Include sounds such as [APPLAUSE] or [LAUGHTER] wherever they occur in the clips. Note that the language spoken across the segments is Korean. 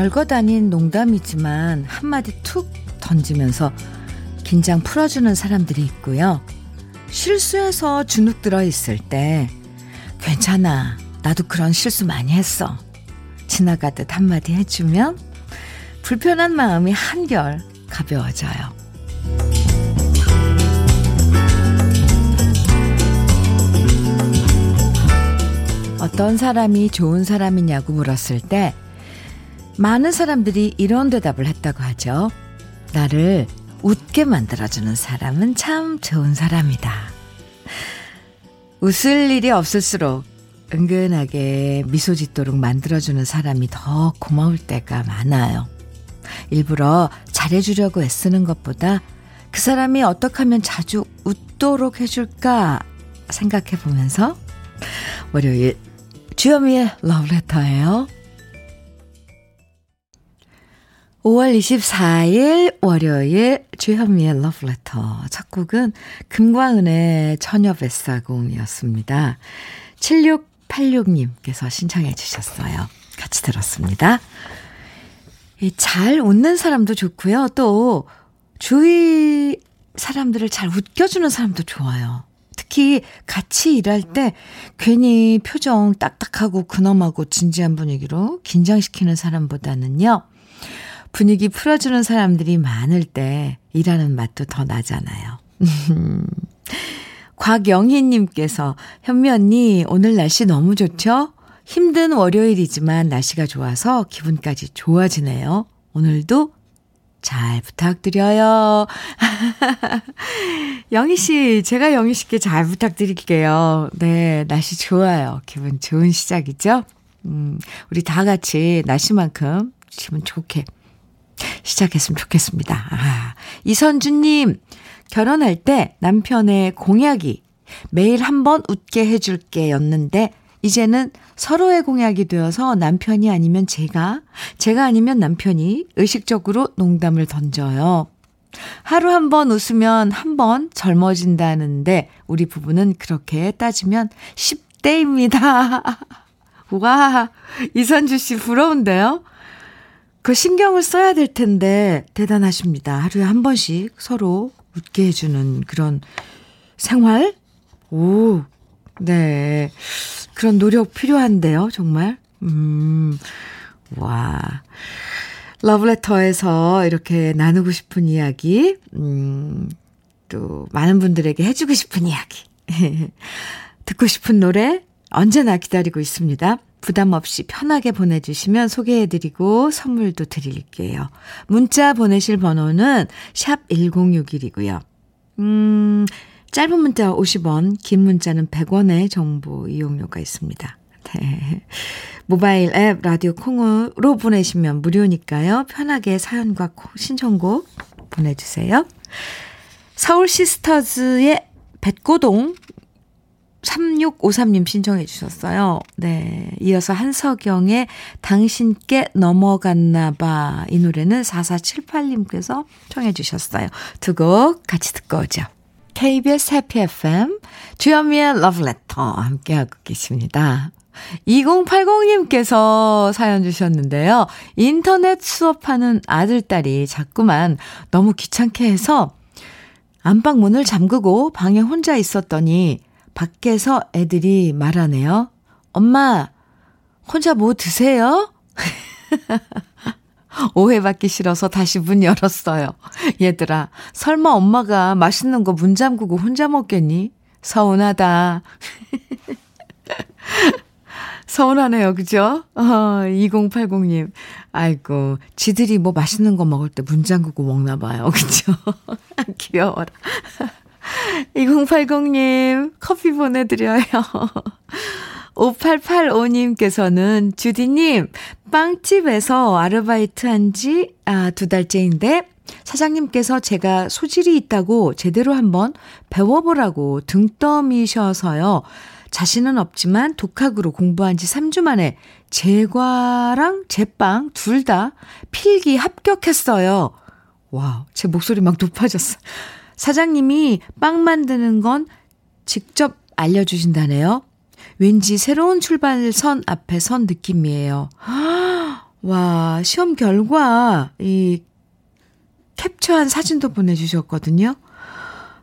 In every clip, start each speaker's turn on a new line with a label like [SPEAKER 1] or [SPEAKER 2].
[SPEAKER 1] 별것 아닌 농담이지만 한마디 툭 던지면서 긴장 풀어주는 사람들이 있고요. 실수해서 주눅 들어 있을 때 괜찮아. 나도 그런 실수 많이 했어. 지나가듯 한마디 해주면 불편한 마음이 한결 가벼워져요. 어떤 사람이 좋은 사람이냐고 물었을 때 많은 사람들이 이런 대답을 했다고 하죠. 나를 웃게 만들어주는 사람은 참 좋은 사람이다. 웃을 일이 없을수록 은근하게 미소 짓도록 만들어주는 사람이 더 고마울 때가 많아요. 일부러 잘해주려고 애쓰는 것보다 그 사람이 어떻게 하면 자주 웃도록 해줄까 생각해 보면서 월요일 주현미의 러브레터예요. 5월 24일 월요일 주현미의 러브레터 첫 곡은 금광은의 처녀뱃사공이었습니다. 7686님께서 신청해 주셨어요. 같이 들었습니다. 잘 웃는 사람도 좋고요. 또 주위 사람들을 잘 웃겨주는 사람도 좋아요. 특히 같이 일할 때 괜히 표정 딱딱하고 근엄하고 진지한 분위기로 긴장시키는 사람보다는요. 분위기 풀어주는 사람들이 많을 때 일하는 맛도 더 나잖아요. [LAUGHS] 곽영희님께서 현미 언니 오늘 날씨 너무 좋죠? 힘든 월요일이지만 날씨가 좋아서 기분까지 좋아지네요. 오늘도 잘 부탁드려요. [LAUGHS] 영희 씨, 제가 영희 씨께 잘 부탁드릴게요. 네, 날씨 좋아요. 기분 좋은 시작이죠? 음, 우리 다 같이 날씨만큼 기분 좋게 시작했으면 좋겠습니다. 아, 이선주님, 결혼할 때 남편의 공약이 매일 한 번 웃게 해줄게 였는데, 이제는 서로의 공약이 되어서 남편이 아니면 제가, 제가 아니면 남편이 의식적으로 농담을 던져요. 하루 한 번 웃으면 한 번 젊어진다는데, 우리 부부는 그렇게 따지면 10대입니다. [LAUGHS] 와, 이선주 씨 부러운데요? 그 신경을 써야 될 텐데 대단하십니다. 하루에 한 번씩 서로 웃게 해주는 그런 생활? 오, 네. 그런 노력 필요한데요, 정말. 음, 와. 러브레터에서 이렇게 나누고 싶은 이야기, 음, 또 많은 분들에게 해주고 싶은 이야기. [LAUGHS] 듣고 싶은 노래 언제나 기다리고 있습니다. 부담 없이 편하게 보내주시면 소개해드리고 선물도 드릴게요. 문자 보내실 번호는 샵 1061이고요. 음, 짧은 문자 50원, 긴 문자는 100원의 정보 이용료가 있습니다. 네. 모바일 앱 라디오 콩으로 보내시면 무료니까요. 편하게 사연과 신청곡 보내주세요. 서울 시스터즈의 백고동 3653님 신청해 주셨어요. 네. 이어서 한석영의 당신께 넘어갔나 봐. 이 노래는 4478님께서 청해 주셨어요. 두 곡 같이 듣고 오죠. KBS 해피 FM 주현미의 러브레터 함께하고 계십니다. 2080님께서 사연 주셨는데요. 인터넷 수업하는 아들딸이 자꾸만 너무 귀찮게 해서 안방 문을 잠그고 방에 혼자 있었더니 밖에서 애들이 말하네요. 엄마, 혼자 뭐 드세요? [LAUGHS] 오해받기 싫어서 다시 문 열었어요. 얘들아, 설마 엄마가 맛있는 거 문 잠그고 혼자 먹겠니? 서운하다. [LAUGHS] 서운하네요, 그죠? 어, 2080님. 아이고, 지들이 뭐 맛있는 거 먹을 때 문 잠그고 먹나 봐요, [LAUGHS] 그죠? 귀여워라. 2080님, 커피 보내드려요. [LAUGHS] 5885님께서는, 주디님, 빵집에서 아르바이트 한 지, 아, 두 달째인데, 사장님께서 제가 소질이 있다고 제대로 한번 배워보라고 등 떠미셔서요. 자신은 없지만 독학으로 공부한 지 3주 만에 제과랑 제빵 둘 다 필기 합격했어요. 와, 제 목소리 막 높아졌어. 사장님이 빵 만드는 건 직접 알려주신다네요. 왠지 새로운 출발선 앞에 선 느낌이에요. [GASPS] 와, 시험 결과, 이, 캡처한 사진도 보내주셨거든요.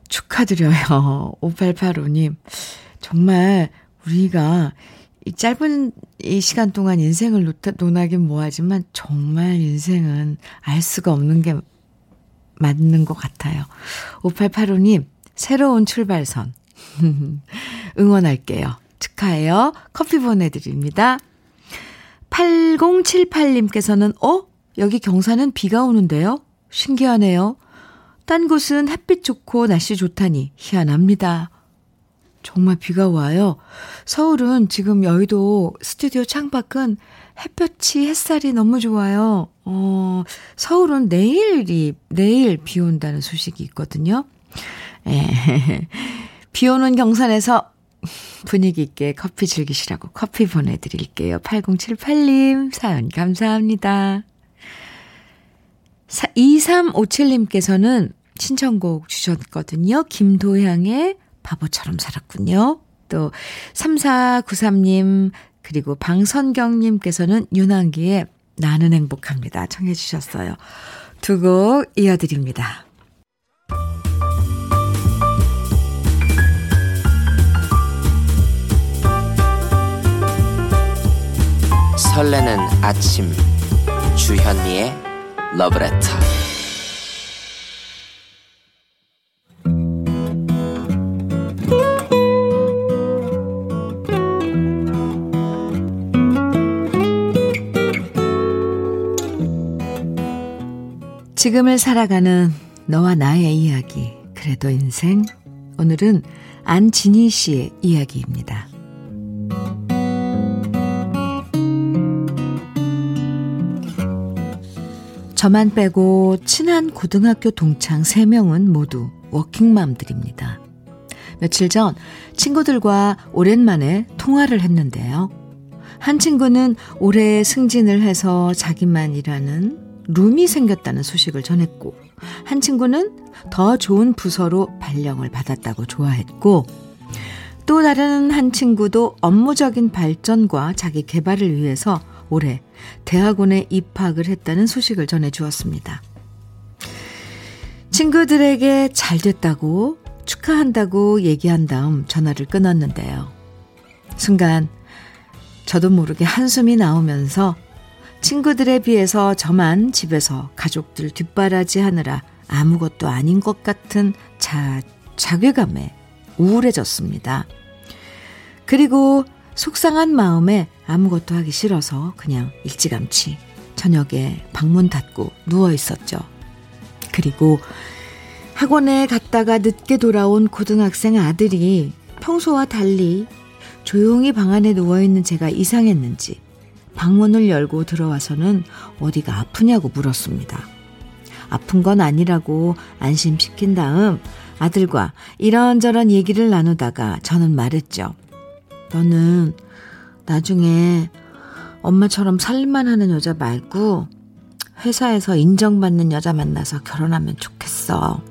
[SPEAKER 1] 축하드려요. [LAUGHS] 5885님. 정말 우리가 이 짧은 이 시간 동안 인생을 논하, 논하긴 뭐하지만 정말 인생은 알 수가 없는 게 맞는 것 같아요. 5885님, 새로운 출발선. [LAUGHS] 응원할게요. 축하해요. 커피 보내드립니다. 8078님께서는, 어? 여기 경사는 비가 오는데요? 신기하네요. 딴 곳은 햇빛 좋고 날씨 좋다니 희한합니다. 정말 비가 와요. 서울은 지금 여의도 스튜디오 창밖은 햇볕이 햇살이 너무 좋아요. 어, 서울은 내일이, 내일 비 온다는 소식이 있거든요. 에, [LAUGHS] 비 오는 경산에서 분위기 있게 커피 즐기시라고 커피 보내드릴게요. 8078님 사연 감사합니다. 2357님께서는 신청곡 주셨거든요. 김도향의 바보처럼 살았군요. 또 3493님 그리고 방선경님께서는 윤한기의 나는 행복합니다. 청해 주셨어요. 두 곡 이어드립니다.
[SPEAKER 2] 설레는 아침 주현미의 러브레터
[SPEAKER 1] 지금을 살아가는 너와 나의 이야기. 그래도 인생. 오늘은 안진희 씨의 이야기입니다. 저만 빼고 친한 고등학교 동창 3명은 모두 워킹맘들입니다. 며칠 전 친구들과 오랜만에 통화를 했는데요. 한 친구는 올해 승진을 해서 자기만 일하는 룸이 생겼다는 소식을 전했고, 한 친구는 더 좋은 부서로 발령을 받았다고 좋아했고, 또 다른 한 친구도 업무적인 발전과 자기 개발을 위해서 올해 대학원에 입학을 했다는 소식을 전해 주었습니다. 친구들에게 잘 됐다고 축하한다고 얘기한 다음 전화를 끊었는데요. 순간 저도 모르게 한숨이 나오면서 친구들에 비해서 저만 집에서 가족들 뒷바라지 하느라 아무것도 아닌 것 같은 자, 자괴감에 우울해졌습니다. 그리고 속상한 마음에 아무것도 하기 싫어서 그냥 일찌감치 저녁에 방문 닫고 누워 있었죠. 그리고 학원에 갔다가 늦게 돌아온 고등학생 아들이 평소와 달리 조용히 방 안에 누워 있는 제가 이상했는지 방문을 열고 들어와서는 어디가 아프냐고 물었습니다. 아픈 건 아니라고 안심시킨 다음 아들과 이런저런 얘기를 나누다가 저는 말했죠. 너는 나중에 엄마처럼 살만 하는 여자 말고 회사에서 인정받는 여자 만나서 결혼하면 좋겠어.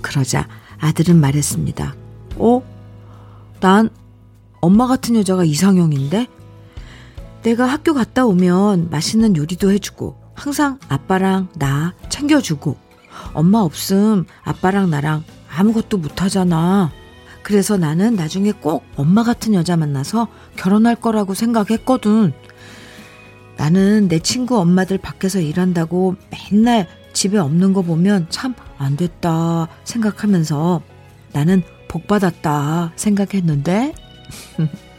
[SPEAKER 1] 그러자 아들은 말했습니다. 어? 난 엄마 같은 여자가 이상형인데? 내가 학교 갔다 오면 맛있는 요리도 해주고, 항상 아빠랑 나 챙겨주고, 엄마 없음 아빠랑 나랑 아무것도 못하잖아. 그래서 나는 나중에 꼭 엄마 같은 여자 만나서 결혼할 거라고 생각했거든. 나는 내 친구 엄마들 밖에서 일한다고 맨날 집에 없는 거 보면 참 안 됐다 생각하면서 나는 복 받았다 생각했는데 [LAUGHS]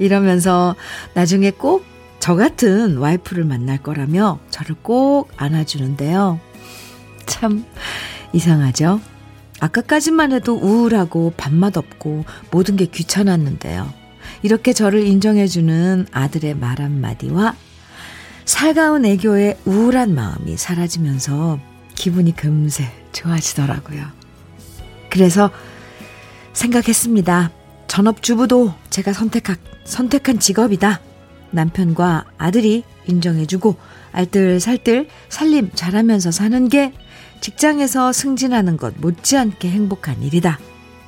[SPEAKER 1] 이러면서 나중에 꼭 저 같은 와이프를 만날 거라며 저를 꼭 안아주는데요. 참 이상하죠? 아까까지만 해도 우울하고 밥맛 없고 모든 게 귀찮았는데요. 이렇게 저를 인정해주는 아들의 말 한마디와 살가운 애교의 우울한 마음이 사라지면서 기분이 금세 좋아지더라고요. 그래서 생각했습니다. 전업주부도 제가 선택한, 선택한 직업이다. 남편과 아들이 인정해주고 알뜰살뜰 살림 잘하면서 사는 게 직장에서 승진하는 것 못지않게 행복한 일이다.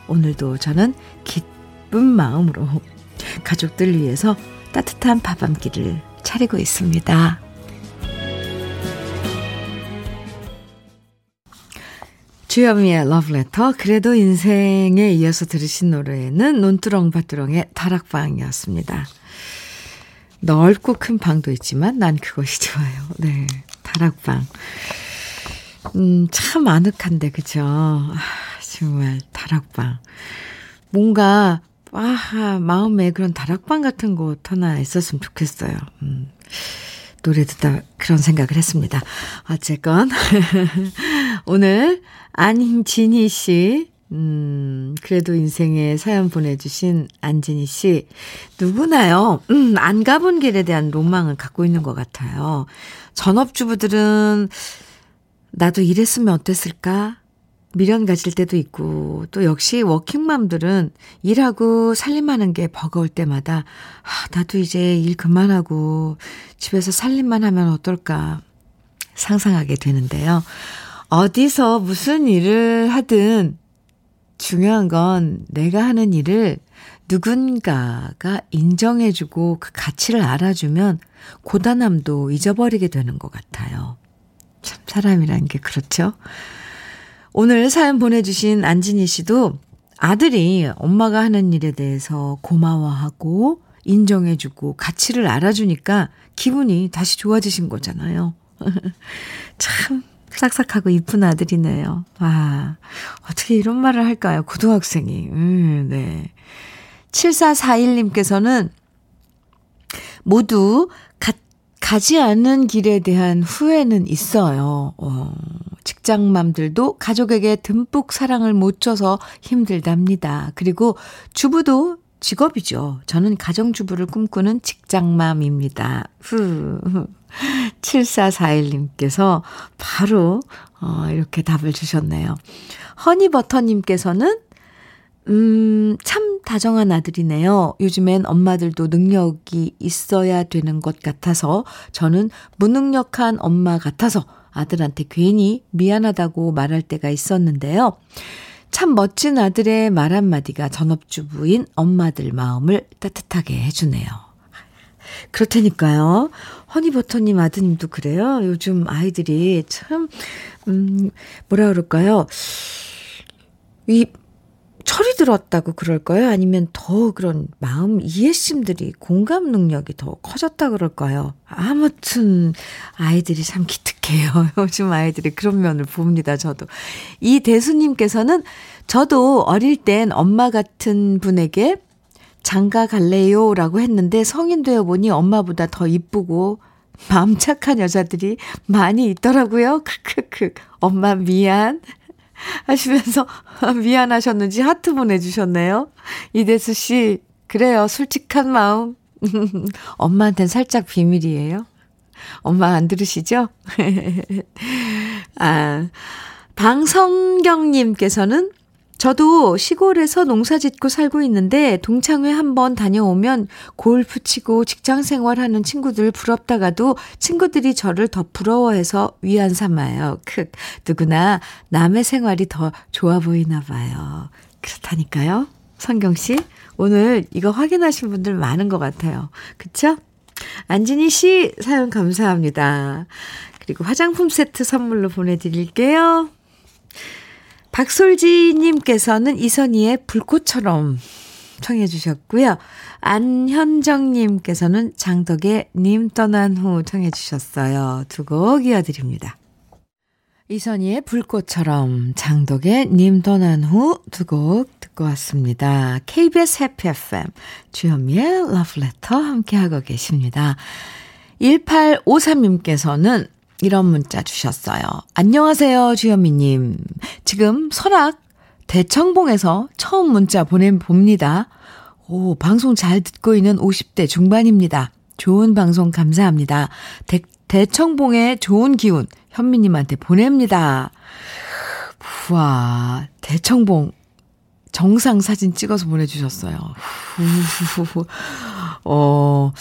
[SPEAKER 1] 오늘도 저는 기쁜 마음으로 가족들 위해서 따뜻한 밥한 끼를 차리고 있습니다. 주현미의 러브레터 그래도 인생에 이어서 들으신 노래는 논두렁바두렁의 다락방이었습니다. 넓고 큰 방도 있지만 난 그것이 좋아요. 네, 다락방. 음, 참 아늑한데, 그죠? 아, 정말, 다락방. 뭔가, 아, 마음에 그런 다락방 같은 곳 하나 있었으면 좋겠어요. 음, 노래 듣다 그런 생각을 했습니다. 어쨌건, [LAUGHS] 오늘 안진희 씨, 음, 그래도 인생에 사연 보내주신 안진희 씨, 누구나요? 음, 안 가본 길에 대한 로망을 갖고 있는 것 같아요. 전업주부들은 나도 이랬으면 어땠을까? 미련 가질 때도 있고, 또 역시 워킹맘들은 일하고 살림하는 게 버거울 때마다, 아, 나도 이제 일 그만하고 집에서 살림만 하면 어떨까 상상하게 되는데요. 어디서 무슨 일을 하든 중요한 건 내가 하는 일을 누군가가 인정해주고 그 가치를 알아주면 고단함도 잊어버리게 되는 것 같아요. 참, 사람이란 게 그렇죠? 오늘 사연 보내주신 안진희 씨도 아들이 엄마가 하는 일에 대해서 고마워하고 인정해주고 가치를 알아주니까 기분이 다시 좋아지신 거잖아요. [LAUGHS] 참 싹싹하고 이쁜 아들이네요. 아, 어떻게 이런 말을 할까요? 고등학생이. 음, 네. 7441님께서는 모두 가, 가지 않는 길에 대한 후회는 있어요. 어, 직장맘들도 가족에게 듬뿍 사랑을 못 줘서 힘들답니다. 그리고 주부도 직업이죠. 저는 가정주부를 꿈꾸는 직장맘입니다. 후. 7441님께서 바로, 어, 이렇게 답을 주셨네요. 허니버터님께서는, 음, 참 다정한 아들이네요. 요즘엔 엄마들도 능력이 있어야 되는 것 같아서 저는 무능력한 엄마 같아서 아들한테 괜히 미안하다고 말할 때가 있었는데요. 참 멋진 아들의 말 한마디가 전업주부인 엄마들 마음을 따뜻하게 해주네요. 그렇다니까요. 허니버터님 아드님도 그래요. 요즘 아이들이 참, 음, 뭐라 그럴까요. 이, 철이 들었다고 그럴까요? 아니면 더 그런 마음 이해심들이 공감 능력이 더 커졌다 그럴까요? 아무튼 아이들이 참 기특해요. [LAUGHS] 요즘 아이들이 그런 면을 봅니다. 저도. 이 대수님께서는 저도 어릴 땐 엄마 같은 분에게 장가 갈래요? 라고 했는데 성인 되어 보니 엄마보다 더 이쁘고 마음 착한 여자들이 많이 있더라고요. 크크크. 엄마 미안. [LAUGHS] 하시면서 [LAUGHS] 미안하셨는지 하트 보내주셨네요. 이대수 씨, 그래요. 솔직한 마음. [LAUGHS] 엄마한테는 살짝 비밀이에요. 엄마 안 들으시죠? 아, 방성경님께서는 저도 시골에서 농사 짓고 살고 있는데 동창회 한번 다녀오면 골프 치고 직장 생활하는 친구들 부럽다가도 친구들이 저를 더 부러워해서 위안 삼아요. 크, 누구나 남의 생활이 더 좋아 보이나 봐요. 그렇다니까요. 성경 씨, 오늘 이거 확인하신 분들 많은 것 같아요. 그쵸? 안진희 씨 사연 감사합니다. 그리고 화장품 세트 선물로 보내드릴게요. 박솔지님께서는 이선희의 불꽃처럼 청해 주셨고요. 안현정님께서는 장덕의 님 떠난 후 청해 주셨어요. 두 곡 이어드립니다. 이선희의 불꽃처럼 장덕의 님 떠난 후 두 곡 듣고 왔습니다. KBS 해피 FM 주현미의 러브레터 함께하고 계십니다. 1853님께서는 이런 문자 주셨어요. 안녕하세요, 주현미님. 지금 설악 대청봉에서 처음 문자 보내봅니다. 오, 방송 잘 듣고 있는 50대 중반입니다. 좋은 방송 감사합니다. 대, 대청봉의 좋은 기운 현미님한테 보냅니다. 우와, 대청봉 정상 사진 찍어서 보내주셨어요. [LAUGHS] 어,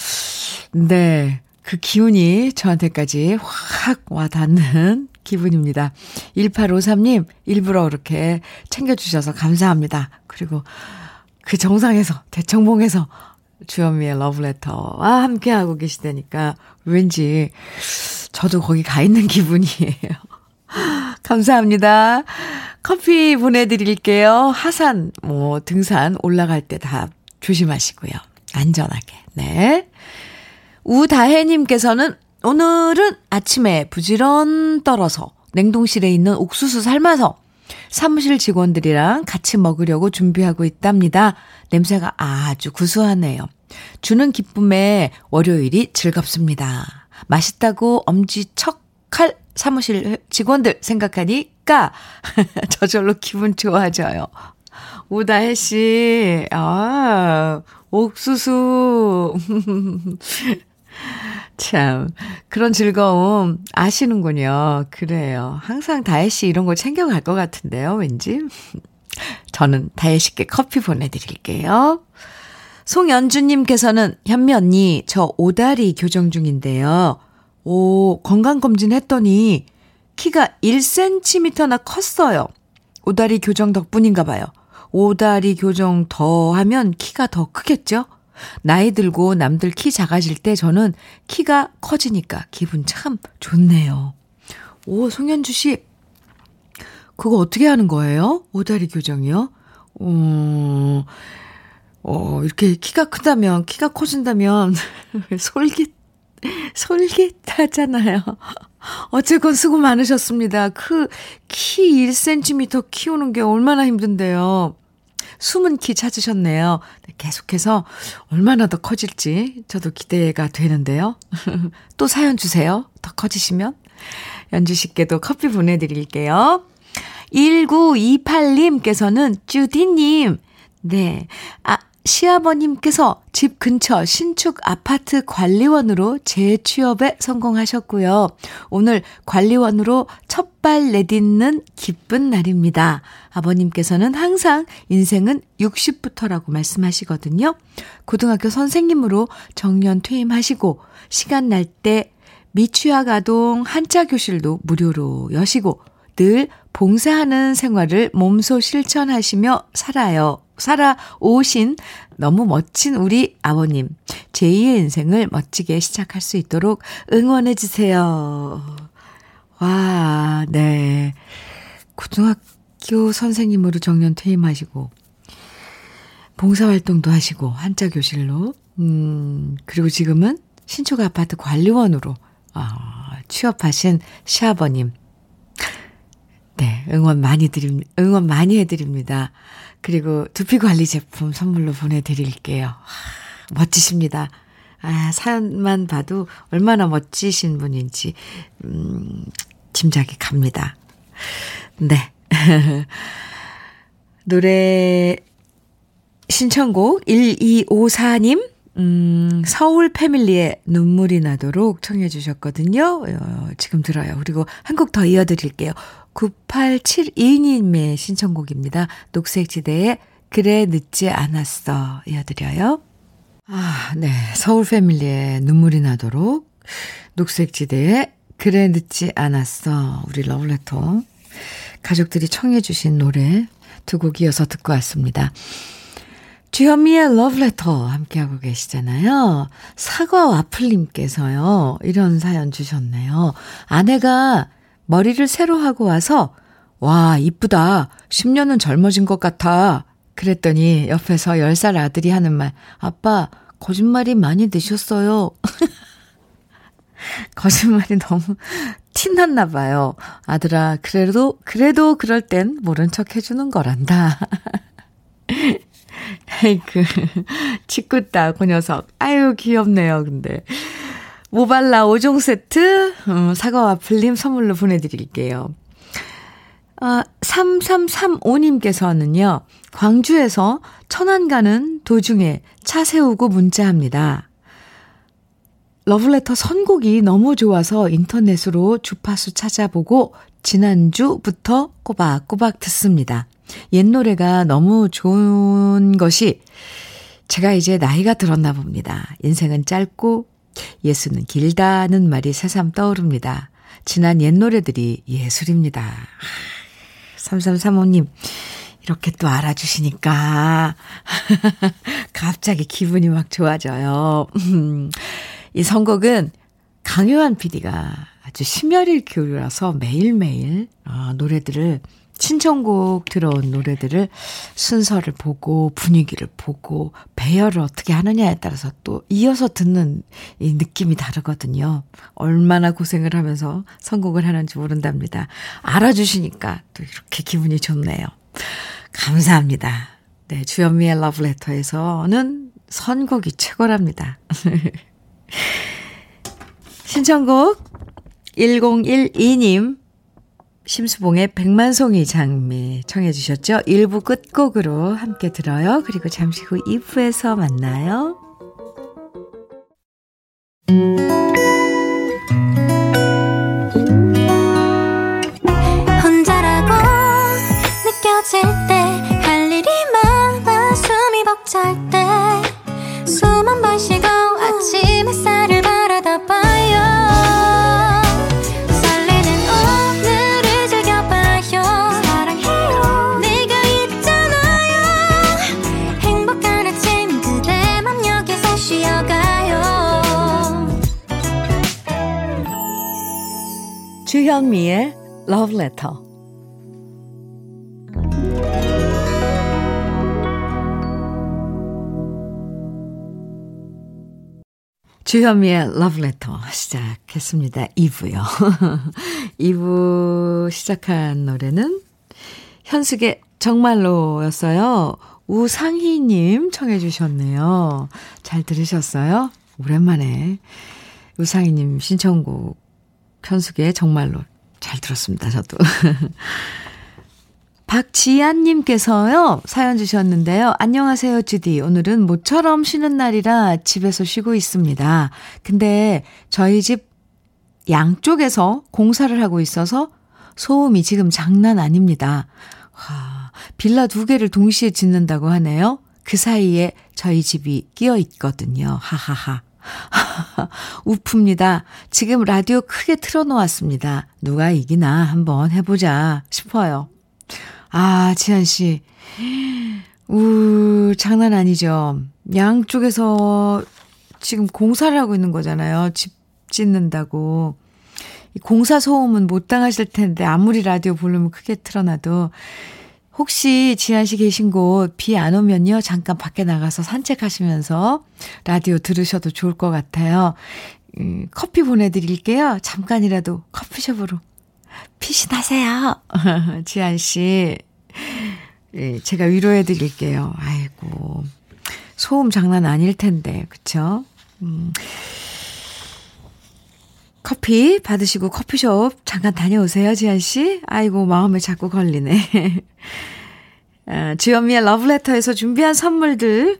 [SPEAKER 1] 네. 그 기운이 저한테까지 확 와닿는 기분입니다. 1853님, 일부러 그렇게 챙겨주셔서 감사합니다. 그리고 그 정상에서, 대청봉에서 주현미의 러브레터와 함께하고 계시다니까 왠지 저도 거기 가 있는 기분이에요. [LAUGHS] 감사합니다. 커피 보내드릴게요. 하산, 뭐, 등산 올라갈 때 다 조심하시고요. 안전하게. 네. 우다혜님께서는 오늘은 아침에 부지런 떨어서 냉동실에 있는 옥수수 삶아서 사무실 직원들이랑 같이 먹으려고 준비하고 있답니다. 냄새가 아주 구수하네요. 주는 기쁨에 월요일이 즐겁습니다. 맛있다고 엄지척 할 사무실 직원들 생각하니까 [LAUGHS] 저절로 기분 좋아져요. 오다혜 씨, 아, 옥수수. [LAUGHS] 참, 그런 즐거움 아시는군요. 그래요. 항상 다혜 씨 이런 거 챙겨갈 것 같은데요, 왠지. [LAUGHS] 저는 다혜 씨께 커피 보내드릴게요. 송연주님께서는 현미 언니, 저 오다리 교정 중인데요. 오, 건강검진 했더니 키가 1cm나 컸어요. 오다리 교정 덕분인가 봐요. 오다리 교정 더 하면 키가 더 크겠죠? 나이 들고 남들 키 작아질 때 저는 키가 커지니까 기분 참 좋네요. 오, 송현주 씨. 그거 어떻게 하는 거예요? 오다리 교정이요? 어, 어, 이렇게 키가 크다면, 키가 커진다면, [LAUGHS] 솔깃, 솔깃하잖아요. 어쨌건 수고 많으셨습니다. 그, 키 1cm 키우는 게 얼마나 힘든데요. 숨은 키 찾으셨네요. 네, 계속해서 얼마나 더 커질지 저도 기대가 되는데요. [LAUGHS] 또 사연 주세요. 더 커지시면. 연주 씨께도 커피 보내드릴게요. 1928님께서는 쭈디님, 네. 아, 시아버님께서 집 근처 신축 아파트 관리원으로 재취업에 성공하셨고요. 오늘 관리원으로 첫발 내딛는 기쁜 날입니다. 아버님께서는 항상 인생은 60부터라고 말씀하시거든요. 고등학교 선생님으로 정년 퇴임하시고 시간 날 때 미취학 아동 한자 교실도 무료로 여시고 늘 봉사하는 생활을 몸소 실천하시며 살아요. 살아오신 너무 멋진 우리 아버님. 제2의 인생을 멋지게 시작할 수 있도록 응원해주세요. 와, 네. 고등학교 선생님으로 정년 퇴임하시고, 봉사활동도 하시고, 한자 교실로, 음, 그리고 지금은 신축 아파트 관리원으로, 아, 취업하신 시아버님. 네, 응원 많이 드립, 응원 많이 해드립니다. 그리고 두피 관리 제품 선물로 보내드릴게요. 하, 멋지십니다. 아, 사연만 봐도 얼마나 멋지신 분인지, 음, 짐작이 갑니다. 네. [LAUGHS] 노래 신청곡 1254님, 음, 서울 패밀리의 눈물이 나도록 청해 주셨거든요. 어, 지금 들어요. 그리고 한 곡 더 이어드릴게요. 9872님의 신청곡입니다. 녹색지대의 그래 늦지 않았어 이어드려요. 아, 네. 서울 패밀리의 눈물이 나도록 녹색지대의 그래 늦지 않았어 우리 러블레터 가족들이 청해 주신 노래 두 곡 이어서 듣고 왔습니다. 주현미의 러브레터 함께하고 계시잖아요. 사과 와플님께서요, 이런 사연 주셨네요. 아내가 머리를 새로 하고 와서, 와, 이쁘다. 10년은 젊어진 것 같아. 그랬더니 옆에서 10살 아들이 하는 말, 아빠, 거짓말이 많이 드셨어요. [LAUGHS] 거짓말이 너무 티났나 봐요. 아들아, 그래도, 그래도 그럴 땐 모른 척 해주는 거란다. [LAUGHS] 아이그, 치꾸다, 그 [LAUGHS] 녀석. 아유, 귀엽네요, 근데. 모발라 5종 세트, 음, 사과와 플림 선물로 보내드릴게요. 아, 3335님께서는요, 광주에서 천안 가는 도중에 차 세우고 문자합니다. 러블레터 선곡이 너무 좋아서 인터넷으로 주파수 찾아보고 지난주부터 꼬박꼬박 듣습니다. 옛 노래가 너무 좋은 것이 제가 이제 나이가 들었나 봅니다. 인생은 짧고 예수는 길다는 말이 새삼 떠오릅니다. 지난 옛 노래들이 예술입니다. 3335님, 이렇게 또 알아주시니까 [LAUGHS] 갑자기 기분이 막 좋아져요. [LAUGHS] 이 선곡은 강요한 PD가 아주 심혈을 기울여서 매일매일 어, 노래들을 신청곡 들어온 노래들을 순서를 보고 분위기를 보고 배열을 어떻게 하느냐에 따라서 또 이어서 듣는 이 느낌이 다르거든요. 얼마나 고생을 하면서 선곡을 하는지 모른답니다. 알아주시니까 또 이렇게 기분이 좋네요. 감사합니다. 네, 주현미의 러브레터에서는 선곡이 최고랍니다. [LAUGHS] 신청곡 1012님 심수봉의 백만송이 장미 청해 주셨죠? 1부 끝곡으로 함께 들어요. 그리고 잠시 후 2부에서 만나요. 주현미의 Letter 시작했습니다. 2부요. 2부 [LAUGHS] 시작한 노래는 현숙의 정말로였어요. 우상희님 청해 주셨네요. 잘 들으셨어요? 오랜만에 우상희님 신청곡 현숙의 정말로 잘 들었습니다. 저도. [LAUGHS] 박지안님께서요, 사연 주셨는데요. 안녕하세요, 주디. 오늘은 모처럼 쉬는 날이라 집에서 쉬고 있습니다. 근데 저희 집 양쪽에서 공사를 하고 있어서 소음이 지금 장난 아닙니다. 와, 빌라 두 개를 동시에 짓는다고 하네요. 그 사이에 저희 집이 끼어 있거든요. 하하하. [LAUGHS] 우프입니다. 지금 라디오 크게 틀어놓았습니다. 누가 이기나 한번 해보자 싶어요. 아, 지한 씨. 우, 장난 아니죠. 양쪽에서 지금 공사를 하고 있는 거잖아요. 집 짓는다고. 이 공사 소음은 못 당하실 텐데 아무리 라디오 볼륨을 크게 틀어놔도 혹시 지한 씨 계신 곳 비 안 오면요. 잠깐 밖에 나가서 산책하시면서 라디오 들으셔도 좋을 것 같아요. 음, 커피 보내드릴게요. 잠깐이라도 커피숍으로 피신하세요. [LAUGHS] 지한 씨. 예, 제가 위로해 드릴게요. 아이고. 소음 장난 아닐 텐데. 그쵸? 음. 커피 받으시고 커피숍 잠깐 다녀오세요, 지한 씨. 아이고, 마음에 자꾸 걸리네. [LAUGHS] 아, 주현미의 러브레터에서 준비한 선물들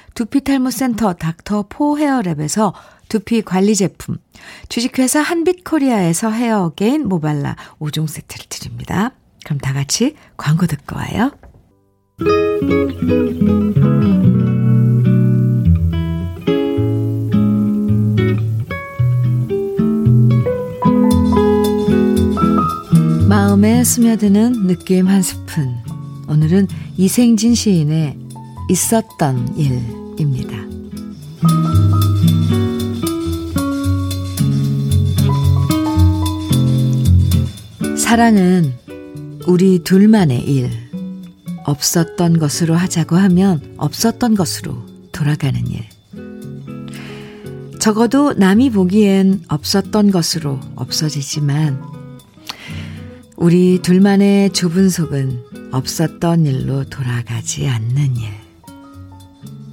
[SPEAKER 1] 두피탈모센터 닥터 포 헤어랩에서 두피 관리 제품, 주식회사 한빛코리아에서 헤어 어게인 모발라 5종 세트를 드립니다. 그럼 다 같이 광고 듣고 와요. 마음에 스며드는 느낌 한 스푼. 오늘은 이생진 시인의 있었던 일 입니다. 사랑은 우리 둘만의 일. 없었던 것으로 하자고 하면 없었던 것으로 돌아가는 일. 적어도 남이 보기엔 없었던 것으로 없어지지만 우리 둘만의 좁은 속은 없었던 일로 돌아가지 않는 일.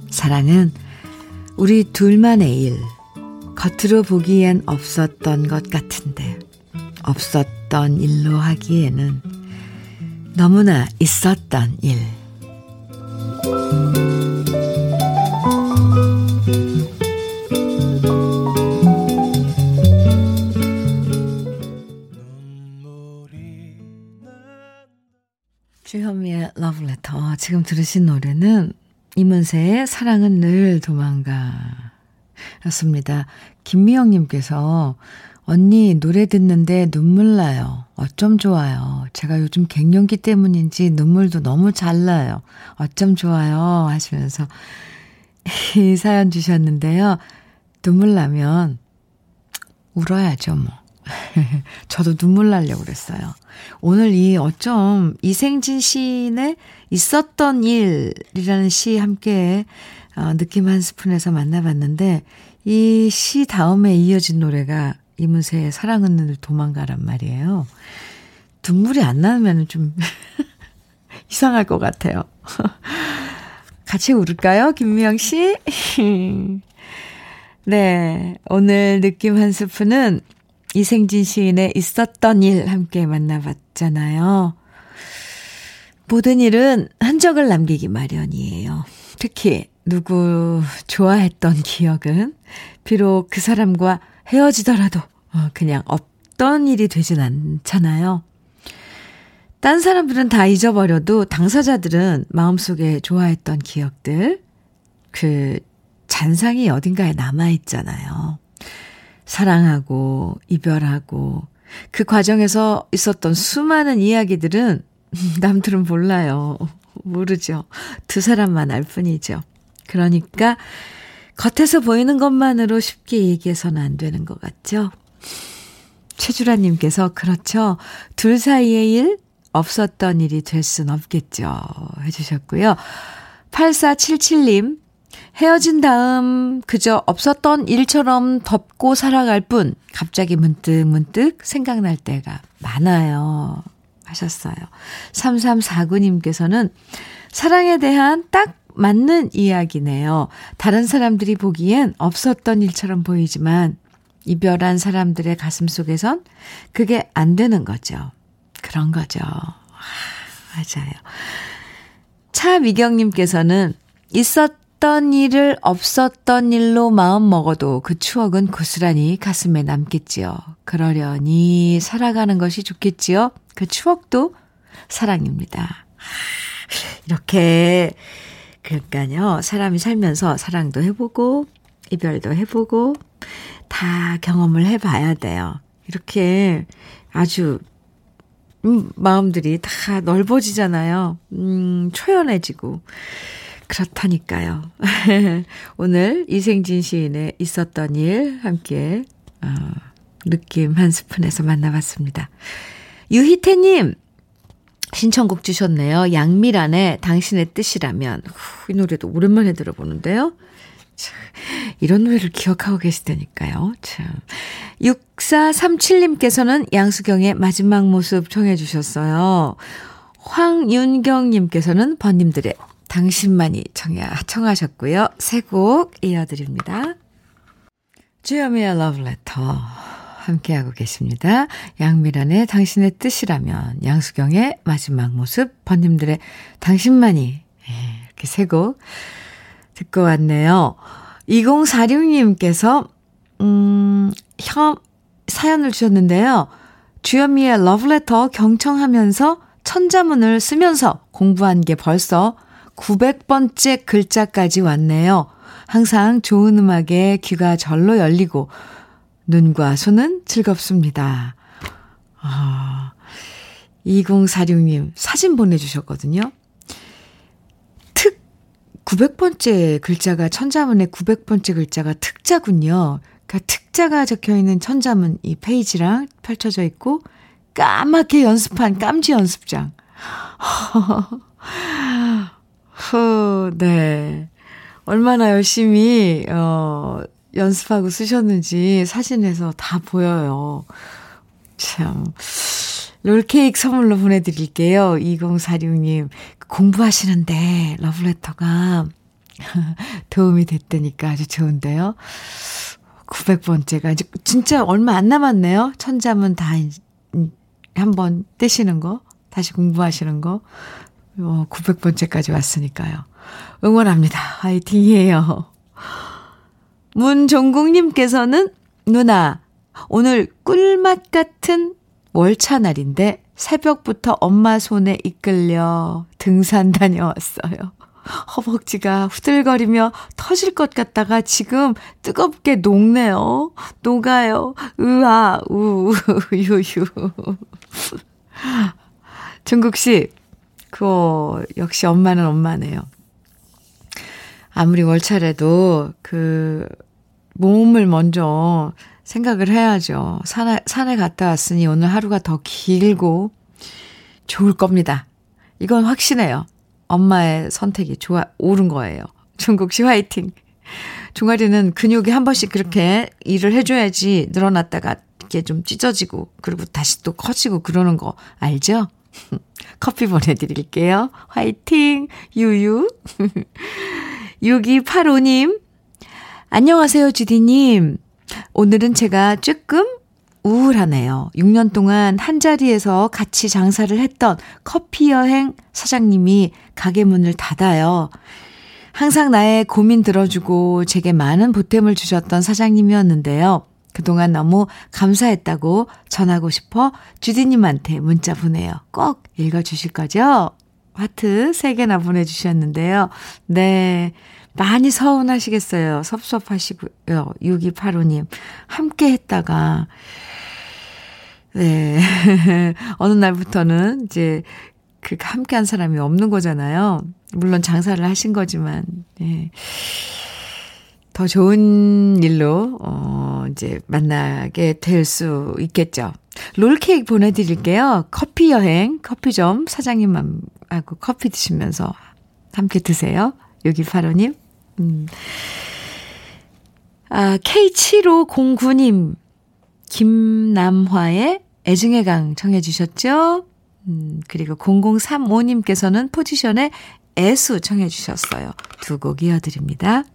[SPEAKER 1] 사랑은 우리 둘만의 일. 겉으로 보기엔 없었던 것 같은데, 없었던 일로 하기에는 너무나 있었던 일. 들으신 노래는 이문세의 사랑은 늘 도망가 였습니다. 김미영님께서 언니 노래 듣는데 눈물 나요. 어쩜 좋아요. 제가 요즘 갱년기 때문인지 눈물도 너무 잘 나요. 어쩜 좋아요. 하시면서 이 사연 주셨는데요. 눈물 나면 울어야죠, 뭐. [LAUGHS] 저도 눈물 나려고 그랬어요. 오늘 이 어쩜 이생진 시인의 있었던 일이라는 시 함께 어, 느낌 한 스푼에서 만나봤는데 이 시 다음에 이어진 노래가 이문세의 사랑은 늘 도망가란 말이에요. 눈물이 안 나면 좀 [LAUGHS] 이상할 것 같아요. [LAUGHS] 같이 울을까요, 김미영 씨? 네, 오늘 느낌 한 스푼은 이생진 시인의 있었던 일 함께 만나봤잖아요. 모든 일은 흔적을 남기기 마련이에요. 특히 누구 좋아했던 기억은 비록 그 사람과 헤어지더라도 어, 그냥 없던 일이 되진 않잖아요. 딴 사람들은 다 잊어버려도 당사자들은 마음속에 좋아했던 기억들, 그 잔상이 어딘가에 남아있잖아요. 사랑하고, 이별하고, 그 과정에서 있었던 수많은 이야기들은 [LAUGHS] 남들은 몰라요. 모르죠. 두 사람만 알 뿐이죠. 그러니까 겉에서 보이는 것만으로 쉽게 얘기해서는 안 되는 것 같죠? 최주라님께서 그렇죠. 둘 사이의 일, 없었던 일이 될 순 없겠죠. 해주셨고요. 8477님, 헤어진 다음 그저 없었던 일처럼 덮고 살아갈 뿐 갑자기 문득 문득 생각날 때가 많아요. 하셨어요. 3349님께서는 사랑에 대한 딱 맞는 이야기네요. 다른 사람들이 보기엔 없었던 일처럼 보이지만 이별한 사람들의 가슴 속에선 그게 안 되는 거죠. 그런 거죠. 아, 맞아요. 차미경님께서는 있었 던 일을 없었던 일로 마음 먹어도 그 추억은 고스란히 가슴에 남겠지요. 그러려니 살아가는 것이 좋겠지요. 그 추억도 사랑입니다. 이렇게 그러니까요. 사람이 살면서 사랑도 해보고 이별도 해보고 다 경험을 해봐야 돼요. 이렇게 아주 음, 마음들이 다 넓어지잖아요. 음, 초연해지고. 그렇다니까요. [LAUGHS] 오늘 이생진 시인의 있었던 일 함께, 어, 느낌 한 스푼에서 만나봤습니다. 유희태님, 신청곡 주셨네요. 양미란의 당신의 뜻이라면. 후, 이 노래도 오랜만에 들어보는데요. 참, 이런 노래를 기억하고 계시다니까요. 참. 6437님께서는 양수경의 마지막 모습 청해 주셨어요. 황윤경님께서는 번님들의 당신만이 청해, 청하셨고요. 새곡 이어드립니다. 주여미의 러브레터 함께하고 계십니다. 양미란의 당신의 뜻이라면 양수경의 마지막 모습 번님들의 당신만이 예, 이렇게 새곡 듣고 왔네요. 2046님께서, 음, 형, 사연을 주셨는데요. 주현미의 러브레터 경청하면서 천자문을 쓰면서 공부한 게 벌써 900번째 글자까지 왔네요. 항상 좋은 음악에 귀가 절로 열리고 눈과 손은 즐겁습니다. 아, 2046님 사진 보내주셨거든요. 900번째 글자가 천자문의 900번째 글자가 특자군요. 그러니까 특자가 적혀 있는 천자문 이 페이지랑 펼쳐져 있고 까맣게 연습한 깜지 연습장. [LAUGHS] 후, 네. 얼마나 열심히 어 연습하고 쓰셨는지 사진에서 다 보여요. 참. 롤케이크 선물로 보내드릴게요. 2046님. 공부하시는데 러브레터가 [LAUGHS] 도움이 됐다니까 아주 좋은데요. 900번째가 이제 진짜 얼마 안 남았네요. 천자문 다 한번 떼시는 거, 다시 공부하시는 거. 어, 900번째까지 왔으니까요. 응원합니다. 화이팅이에요. 문종국님께서는 누나, 오늘 꿀맛 같은 월차 날인데 새벽부터 엄마 손에 이끌려 등산 다녀왔어요. 허벅지가 후들거리며 터질 것 같다가 지금 뜨겁게 녹네요. 녹아요. 으아, 우, [LAUGHS] 유유. 중국 씨, 그 역시 엄마는 엄마네요. 아무리 월차라도 그 몸을 먼저 생각을 해야죠. 산에, 산에 갔다 왔으니 오늘 하루가 더 길고 좋을 겁니다. 이건 확신해요. 엄마의 선택이 좋아, 옳은 거예요. 중국 씨 화이팅. 종아리는 근육이 한 번씩 그렇게 일을 해줘야지 늘어났다가 이게 좀 찢어지고, 그리고 다시 또 커지고 그러는 거 알죠? [LAUGHS] 커피 보내드릴게요. 화이팅! 유유. [LAUGHS] 6285님. 안녕하세요, 주디님. 오늘은 제가 조금 우울하네요. 6년 동안 한 자리에서 같이 장사를 했던 커피 여행 사장님이 가게 문을 닫아요. 항상 나의 고민 들어주고 제게 많은 보탬을 주셨던 사장님이었는데요. 그동안 너무 감사했다고 전하고 싶어 주디님한테 문자 보내요. 꼭 읽어주실 거죠? 하트 3개나 보내주셨는데요. 네. 많이 서운하시겠어요. 섭섭하시고요. 6285님. 함께 했다가, 네. [LAUGHS] 어느 날부터는 이제 그 함께 한 사람이 없는 거잖아요. 물론 장사를 하신 거지만, 예. 더 좋은 일로, 어, 이제 만나게 될 수 있겠죠. 롤케이크 보내드릴게요. 커피 여행, 커피점 사장님하고 커피 드시면서 함께 드세요. 6285님. 음. 아, K7509님. 김남화의 애증의 강 청해 주셨죠? 음, 그리고 0035님께서는 포지션의 애수 청해 주셨어요. 두 곡 이어드립니다.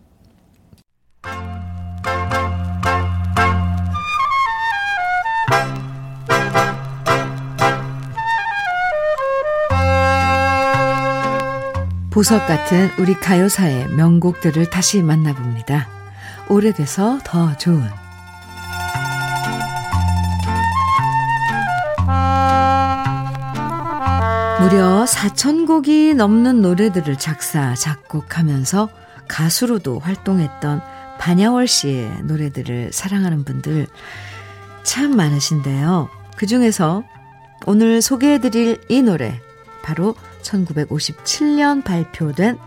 [SPEAKER 1] 보석 같은 우리 가요사의 명곡들을 다시 만나봅니다. 오래돼서 더 좋은 무려 4천곡이 넘는 노래들을 작사, 작곡하면서 가수로도 활동했던 반야월 씨의 노래들을 사랑하는 분들 참 많으신데요. 그 중에서 오늘 소개해드릴 이 노래, 바로 1957년 발표된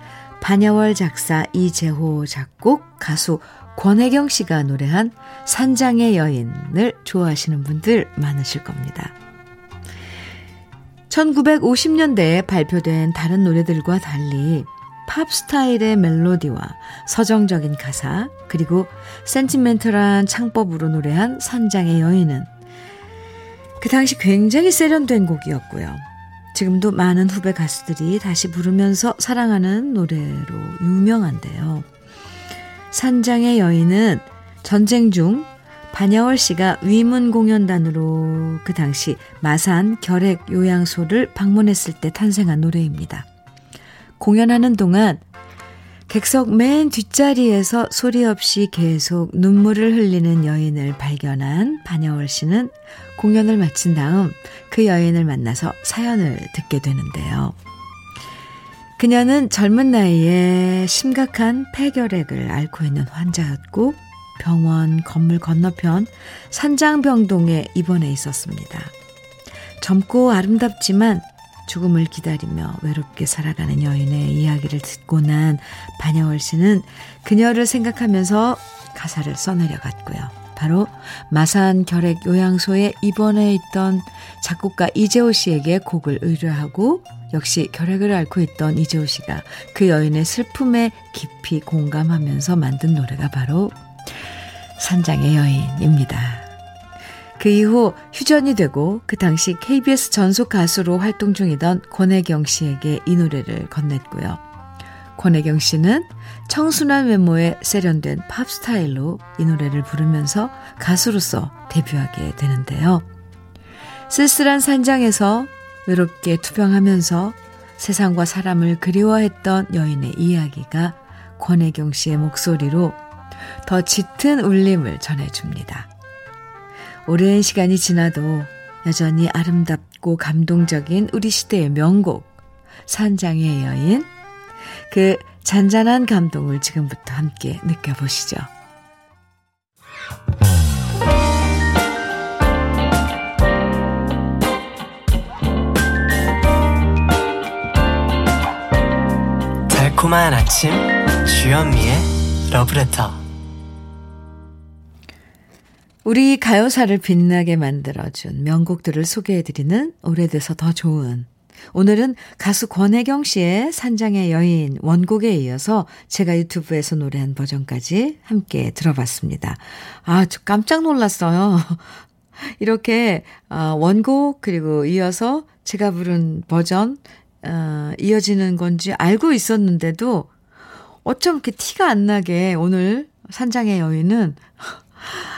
[SPEAKER 1] 반야월 작사 이재호 작곡 가수 권혜경 씨가 노래한 산장의 여인을 좋아하시는 분들 많으실 겁니다. 1950년대에 발표된 다른 노래들과 달리 팝 스타일의 멜로디와 서정적인 가사, 그리고 센티멘털한 창법으로 노래한 산장의 여인은 그 당시 굉장히 세련된 곡이었고요. 지금도 많은 후배 가수들이 다시 부르면서 사랑하는 노래로 유명한데요. 산장의 여인은 전쟁 중 반야월 씨가 위문 공연단으로 그 당시 마산 결핵 요양소를 방문했을 때 탄생한 노래입니다. 공연하는 동안 객석 맨 뒷자리에서 소리 없이 계속 눈물을 흘리는 여인을 발견한 반야월 씨는 공연을 마친 다음 그 여인을 만나서 사연을 듣게 되는데요. 그녀는 젊은 나이에 심각한 폐결핵을 앓고 있는 환자였고 병원 건물 건너편 산장병동에 입원해 있었습니다. 젊고 아름답지만 죽음을 기다리며 외롭게 살아가는 여인의 이야기를 듣고 난 반야월 씨는 그녀를 생각하면서 가사를 써내려갔고요. 바로 마산 결핵 요양소에 입원해 있던 작곡가 이재호 씨에게 곡을 의뢰하고 역시 결핵을 앓고 있던 이재호 씨가 그 여인의 슬픔에 깊이 공감하면서 만든 노래가 바로 산장의 여인입니다. 그 이후 휴전이 되고 그 당시 KBS 전속 가수로 활동 중이던 권혜경 씨에게 이 노래를 건넸고요. 권혜경 씨는 청순한 외모에 세련된 팝 스타일로 이 노래를 부르면서 가수로서 데뷔하게 되는데요. 쓸쓸한 산장에서 외롭게 투병하면서 세상과 사람을 그리워했던 여인의 이야기가 권혜경 씨의 목소리로 더 짙은 울림을 전해줍니다. 오랜 시간이 지나도 여전히 아름답고 감동적인 우리 시대의 명곡, 산장의 여인. 그 잔잔한 감동을 지금부터 함께 느껴보시죠.
[SPEAKER 3] 달콤한 아침 주현미의 러브레터
[SPEAKER 1] 우리 가요사를 빛나게 만들어준 명곡들을 소개해드리는 오래돼서 더 좋은 오늘은 가수 권혜경 씨의 산장의 여인 원곡에 이어서 제가 유튜브에서 노래한 버전까지 함께 들어봤습니다. 아, 저 깜짝 놀랐어요. [LAUGHS] 이렇게 아, 원곡 그리고 이어서 제가 부른 버전 어, 이어지는 건지 알고 있었는데도 어쩜 이렇게 티가 안 나게 오늘 산장의 여인은 [LAUGHS]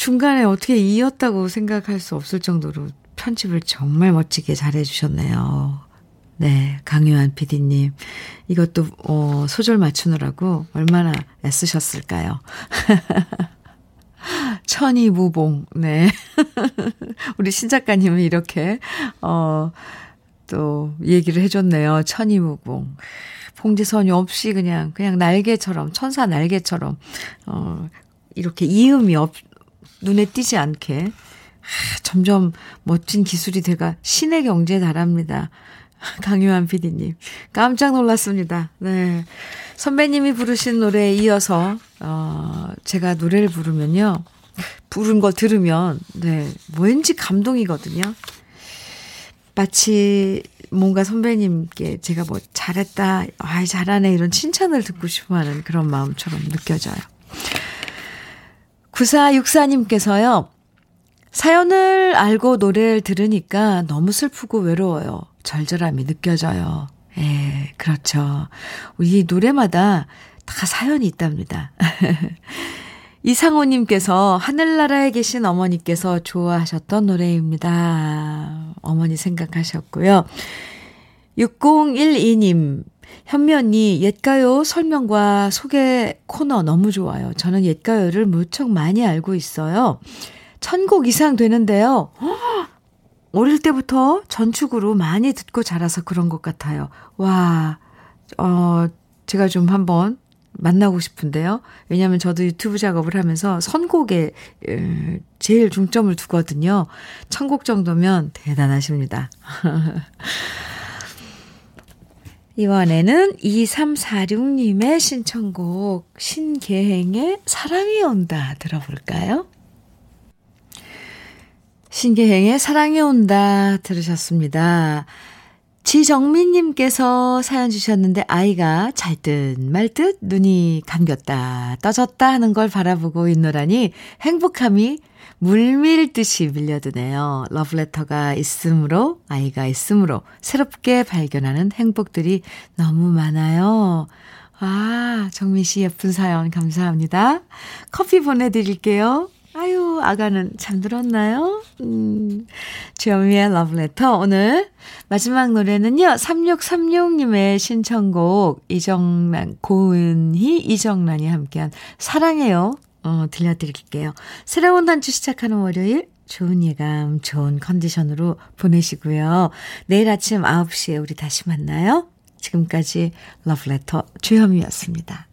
[SPEAKER 1] 중간에 어떻게 이었다고 생각할 수 없을 정도로 편집을 정말 멋지게 잘해 주셨네요. 네, 강요한 PD님. 이것도, 어, 소절 맞추느라고 얼마나 애쓰셨을까요? [LAUGHS] 천이 무봉, 네. [LAUGHS] 우리 신작가님은 이렇게, 어, 또 얘기를 해줬네요. 천이 무봉. 봉지선이 없이 그냥, 그냥 날개처럼, 천사 날개처럼, 어, 이렇게 이음이 없, 눈에 띄지 않게. 아, 점점 멋진 기술이 돼가 신의 경지에 달합니다. [LAUGHS] 강유한 PD님. 깜짝 놀랐습니다. 네. 선배님이 부르신 노래에 이어서, 어, 제가 노래를 부르면요. 부른 거 들으면, 네. 왠지 감동이거든요. 마치 뭔가 선배님께 제가 뭐 잘했다, 아이, 잘하네, 이런 칭찬을 듣고 싶어 하는 그런 마음처럼 느껴져요. 9464님께서요, 사연을 알고 노래를 들으니까 너무 슬프고 외로워요. 절절함이 느껴져요. 예, 그렇죠. 우리 노래마다 다 사연이 있답니다. [LAUGHS] 이상호님께서 하늘나라에 계신 어머니께서 좋아하셨던 노래입니다. 어머니 생각하셨고요. 6012님, 현미 언니, 옛가요 설명과 소개 코너 너무 좋아요. 저는 옛가요를 무척 많이 알고 있어요. 천곡 이상 되는데요. [GASPS] 어릴 때부터 전축으로 많이 듣고 자라서 그런 것 같아요. 와, 어, 제가 좀 한번 만나고 싶은데요. 왜냐하면 저도 유튜브 작업을 하면서 선곡에 제일 중점을 두거든요. 천곡 정도면 대단하십니다. [LAUGHS] 이번에는 2346님의 신청곡 신계행의 사랑이 온다 들어볼까요? 신계행의 사랑이 온다 들으셨습니다. 지정민님께서 사연 주셨는데 아이가 잘듯 말듯 눈이 감겼다 떠졌다 하는 걸 바라보고 있노라니 행복함이 물밀듯이 밀려드네요. 러브레터가 있으므로 아이가 있으므로 새롭게 발견하는 행복들이 너무 많아요. 아 정민 씨 예쁜 사연 감사합니다. 커피 보내드릴게요. 아유, 아가는 잠들었나요? 음, 주현미의 러브레터. 오늘 마지막 노래는요, 3636님의 신청곡, 이정란, 고은희, 이정란이 함께한 사랑해요. 어, 들려드릴게요. 새로운 한 주 시작하는 월요일, 좋은 예감, 좋은 컨디션으로 보내시고요. 내일 아침 9시에 우리 다시 만나요. 지금까지 러브레터 주현미였습니다.